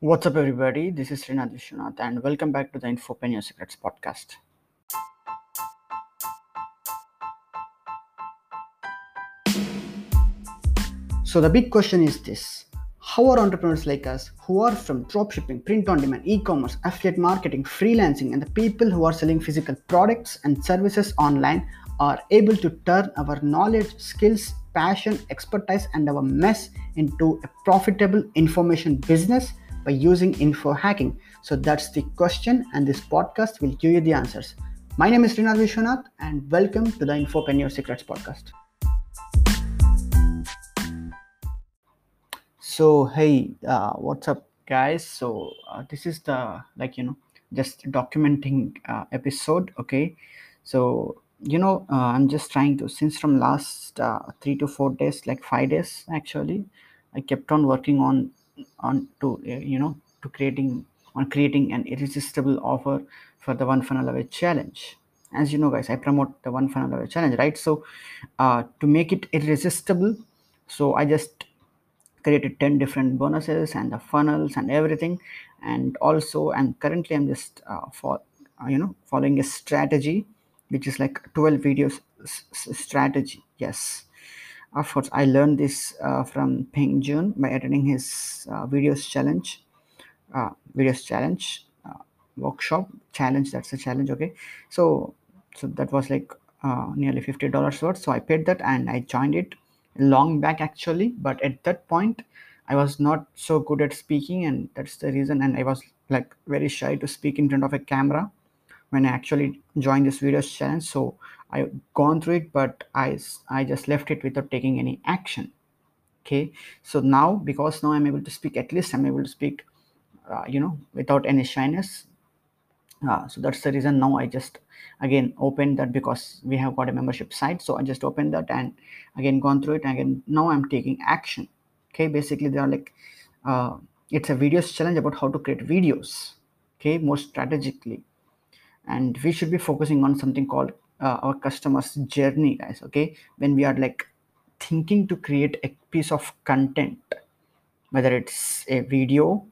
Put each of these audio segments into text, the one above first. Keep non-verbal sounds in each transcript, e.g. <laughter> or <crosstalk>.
What's up, everybody? This is Srinath Vishwanath, and welcome back to the Infopreneur Secrets podcast. So, the big question is this How are entrepreneurs like us, who are from dropshipping, print on demand, e commerce, affiliate marketing, freelancing, and the people who are selling physical products and services online, are able to turn our knowledge, skills, passion, expertise, and our mess into a profitable information business? By using info hacking? So that's the question, and this podcast will give you the answers. My name is Srinath Vishwanath, and welcome to the Infopreneur Secrets podcast. So, hey, uh, what's up, guys? So, uh, this is the like you know just documenting uh, episode. Okay, so you know uh, I'm just trying to since from last uh, three to four days, like five days actually, I kept on working on on to uh, you know to creating on creating an irresistible offer for the one funnel away challenge. As you know guys i promote the one funnel away challenge right? So uh, to make it irresistible so i just created 10 different bonuses and the funnels and everything. And also and currently i'm just uh, for uh, you know following a strategy which is like 12 videos s- s- strategy. Yes of course, I learned this uh, from Peng Joon by attending his uh, videos challenge, uh, videos challenge uh, workshop challenge. That's a challenge. Okay, so so that was like uh, nearly fifty dollars worth. So I paid that and I joined it long back actually. But at that point, I was not so good at speaking, and that's the reason. And I was like very shy to speak in front of a camera when I actually joined this videos challenge. So I've gone through it, but I I just left it without taking any action. Okay, so now because now I'm able to speak, at least I'm able to speak, uh, you know, without any shyness. Uh, so that's the reason now I just again opened that because we have got a membership site. So I just opened that and again gone through it. And again, now I'm taking action. Okay, basically they are like, uh, it's a videos challenge about how to create videos. Okay, more strategically and we should be focusing on something called uh, our customers journey guys okay? When we are like thinking to create a piece of content whether it's a video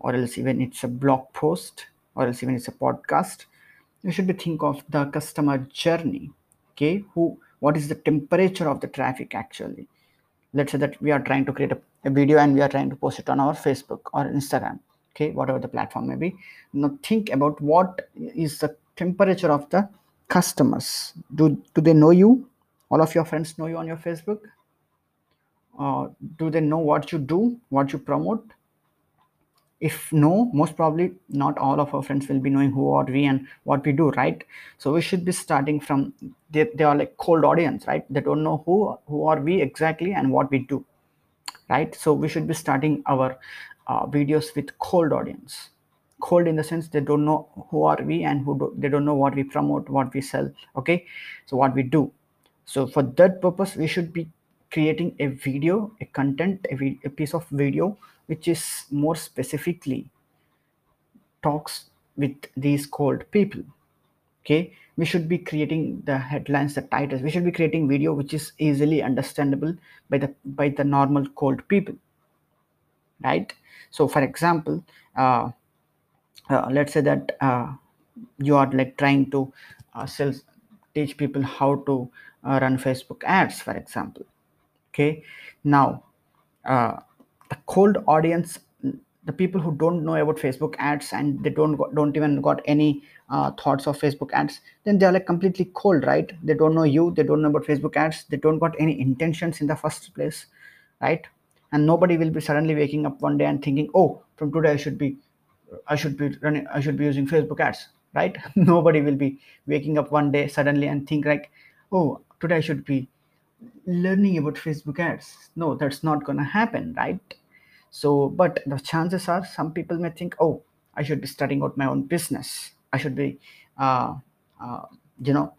or else even it's a blog post or else even it's a podcast you should be think of the customer journey okay? Who what is the temperature of the traffic actually? Let's say that we are trying to create a, a video and we are trying to post it on our facebook or instagram okay whatever the platform may be. Now think about what is the temperature of the customers. Do do they know you? All of your friends know you on your facebook? Uh, do they know what you do what you promote? If no most probably not all of our friends will be knowing who are we and what we do right? So we should be starting from they, they are like cold audience right? They don't know who who are we exactly and what we do right? So we should be starting our uh, videos with cold audience. Cold in the sense they don't know who are we and who do, they don't know what we promote what we sell okay? So what we do. So for that purpose we should be creating a video a content a, a piece of video which is more specifically talks with these cold people okay? We should be creating the headlines the titles. We should be creating video which is easily understandable by the by the normal cold people right? So for example uh, uh, let's say that uh, you are like trying to uh, sell teach people how to uh, run facebook ads for example okay? Now uh, the cold audience the people who don't know about facebook ads and they don't don't even got any uh, thoughts of facebook ads then they're like completely cold right? They don't know you they don't know about facebook ads they don't got any intentions in the first place right and nobody will be suddenly waking up one day and thinking oh from today i should be i should be running i should be using facebook ads right <laughs> nobody will be waking up one day suddenly and think like oh today i should be learning about Facebook ads. No, that's not gonna happen, right? So, but the chances are some people may think, oh, I should be starting out my own business. I should be, uh, uh, you know,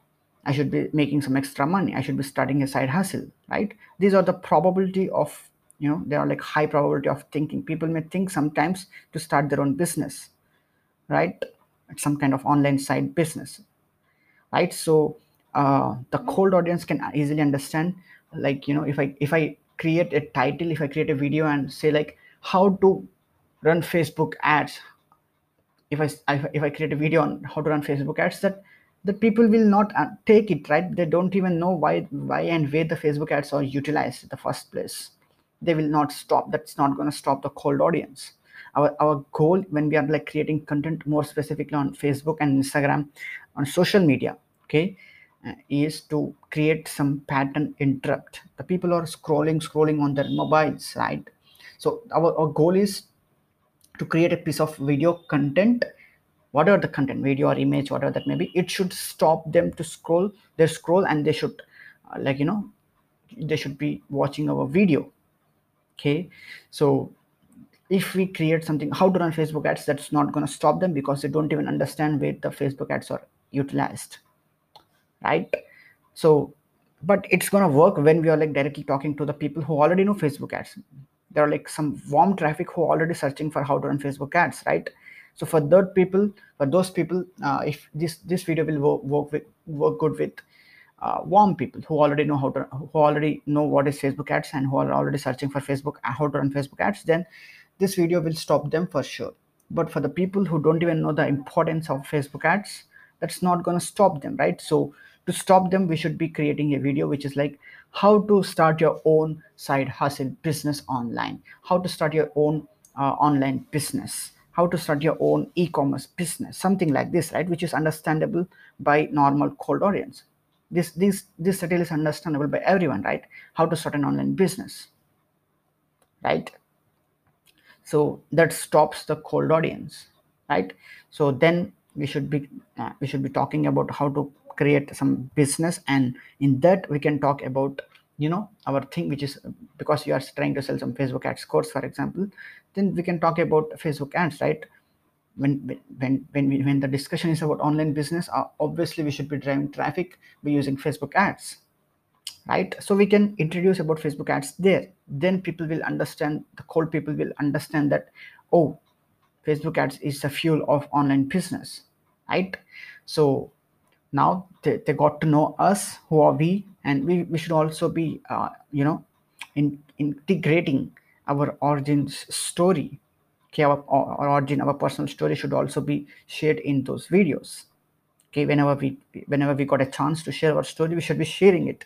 I should be making some extra money. I should be starting a side hustle, right? These are the probability of, you know, they are like high probability of thinking. People may think sometimes to start their own business, right? Some kind of online side business right so uh, the cold audience can easily understand like you know if i if i create a title if i create a video and say like how to run facebook ads if I if I create a video on how to run Facebook ads, that the people will not uh, take it right. They don't even know why why and where the Facebook ads are utilized in the first place. They will not stop. That's not going to stop the cold audience. Our our goal when we are like creating content more specifically on Facebook and Instagram, on social media, okay, uh, is to create some pattern interrupt. The people are scrolling scrolling on their mobiles, right? So our, our goal is to create a piece of video content whatever the content video or image whatever that may be it should stop them to scroll they scroll and they should uh, like you know they should be watching our video okay? So if we create something how to run facebook ads that's not going to stop them because they don't even understand where the facebook ads are utilized right? So but it's going to work when we are like directly talking to the people who already know facebook ads. There are like some warm traffic who are already searching for how to run facebook ads right? So for that people for those people uh, if this this video will work, work with work good with uh, warm people who already know how to who already know what is facebook ads and who are already searching for facebook uh, how to run facebook ads then this video will stop them for sure. But for the people who don't even know the importance of facebook ads that's not going to stop them right? So to stop them we should be creating a video which is like how to start your own side hustle business online how to start your own uh, online business how to start your own e-commerce business something like this right? Which is understandable by normal cold audience this this this detail is understandable by everyone right? How to start an online business right? So that stops the cold audience right? So then we should be uh, we should be talking about how to create some business. And in that we can talk about you know our thing which is because you are trying to sell some facebook ads course for example then we can talk about facebook ads right when when when we, when the discussion is about online business uh, obviously we should be driving traffic by using facebook ads right? So we can introduce about facebook ads there. Then people will understand the cold people will understand that oh facebook ads is the fuel of online business right? So now they, they got to know us who are we and we, we should also be uh, you know in, integrating our origins story okay our, our origin our personal story should also be shared in those videos. Okay whenever we whenever we got a chance to share our story we should be sharing it.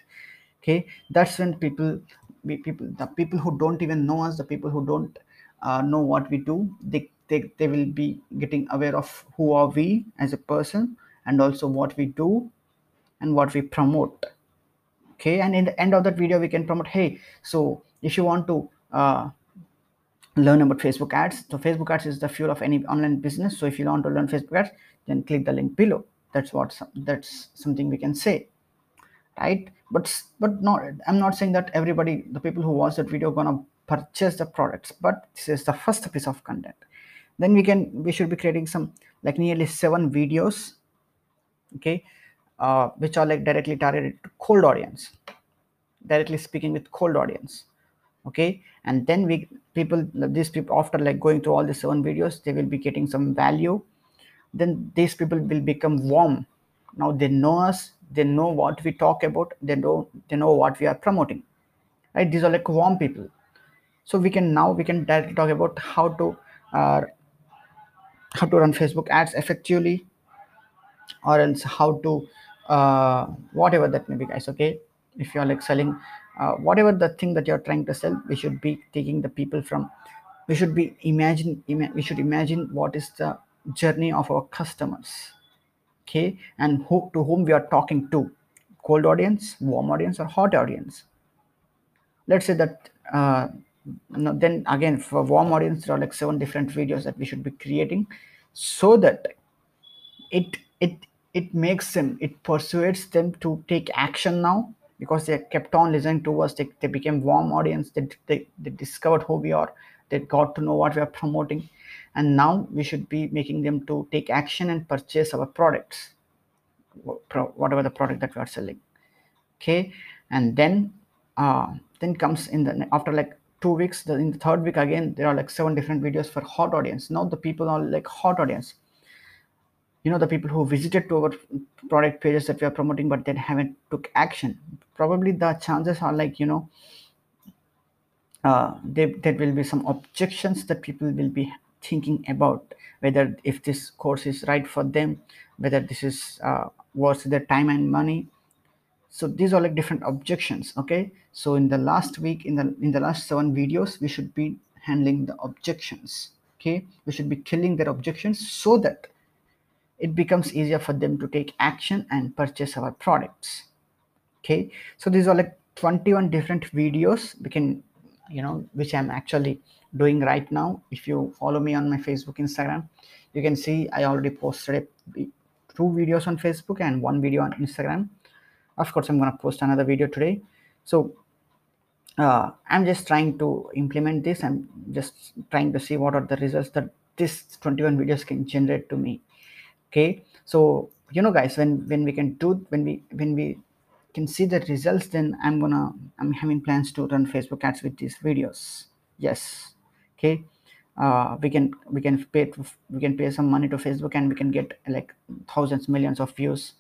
Okay that's when people we, people the people who don't even know us the people who don't uh, know what we do they, they they will be getting aware of who are we as a person and also what we do and what we promote. Okay and in the end of that video we can promote hey so if you want to uh, learn about facebook ads. So facebook ads is the fuel of any online business. So if you want to learn facebook ads then click the link below. That's what that's something we can say right? But but not i'm not saying that everybody the people who watch that video gonna purchase the products but this is the first piece of content. Then we can we should be creating some like nearly seven videos okay uh, which are like directly targeted to cold audience directly speaking with cold audience okay? And then we people these people after like going through all the seven videos they will be getting some value. Then these people will become warm. Now they know us they know what we talk about they know they know what we are promoting right? These are like warm people. So we can now we can directly talk about how to uh, how to run facebook ads effectively or else how to uh, whatever that may be guys okay? If you're like selling uh, whatever the thing that you're trying to sell we should be taking the people from we should be imagine ima- we should imagine what is the journey of our customers okay? And who to whom we are talking to cold audience warm audience or hot audience? Let's say that uh, no, then again for warm audience there are like seven different videos that we should be creating so that it it it makes them it persuades them to take action now because they kept on listening to us they, they became warm audience they, they, they discovered who we are they got to know what we are promoting and now we should be making them to take action and purchase our products whatever the product that we are selling. Okay? And then uh, then comes in the after like two weeks the, in the third week again there are like seven different videos for hot audience. Now the people are like hot audience you know the people who visited to our product pages that we are promoting but then haven't took action. Probably the chances are like you know uh, there, there will be some objections that people will be thinking about whether if this course is right for them whether this is uh, worth their time and money. So these are like different objections okay? So in the last week in the in the last seven videos we should be handling the objections okay? We should be killing their objections so that it becomes easier for them to take action and purchase our products. Okay so these are like 21 different videos we can you know which i'm actually doing right now. If you follow me on my facebook instagram you can see i already posted two videos on facebook and one video on instagram. Of course i'm going to post another video today. So uh, i'm just trying to implement this. I'm just trying to see what are the results that this 21 videos can generate to me okay? So you know guys when when we can do when we when we can see the results then i'm gonna i'm having plans to run facebook ads with these videos. Yes okay? Uh, we can we can pay we can pay some money to facebook and we can get like thousands millions of views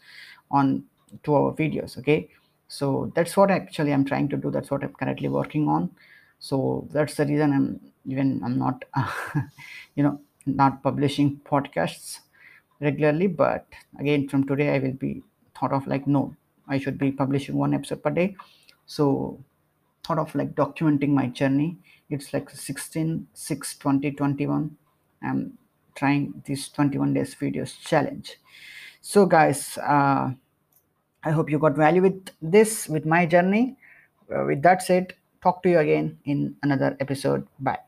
on to our videos okay? So that's what actually i'm trying to do. That's what i'm currently working on. So that's the reason i'm even i'm not uh, <laughs> you know not publishing podcasts regularly but again from today i will be thought of like no i should be publishing one episode per day so thought of like documenting my journey it's like 16 6 20 21 i'm trying this 21 days videos challenge so guys uh I hope you got value with this, with my journey. Uh, with that said, talk to you again in another episode. Bye.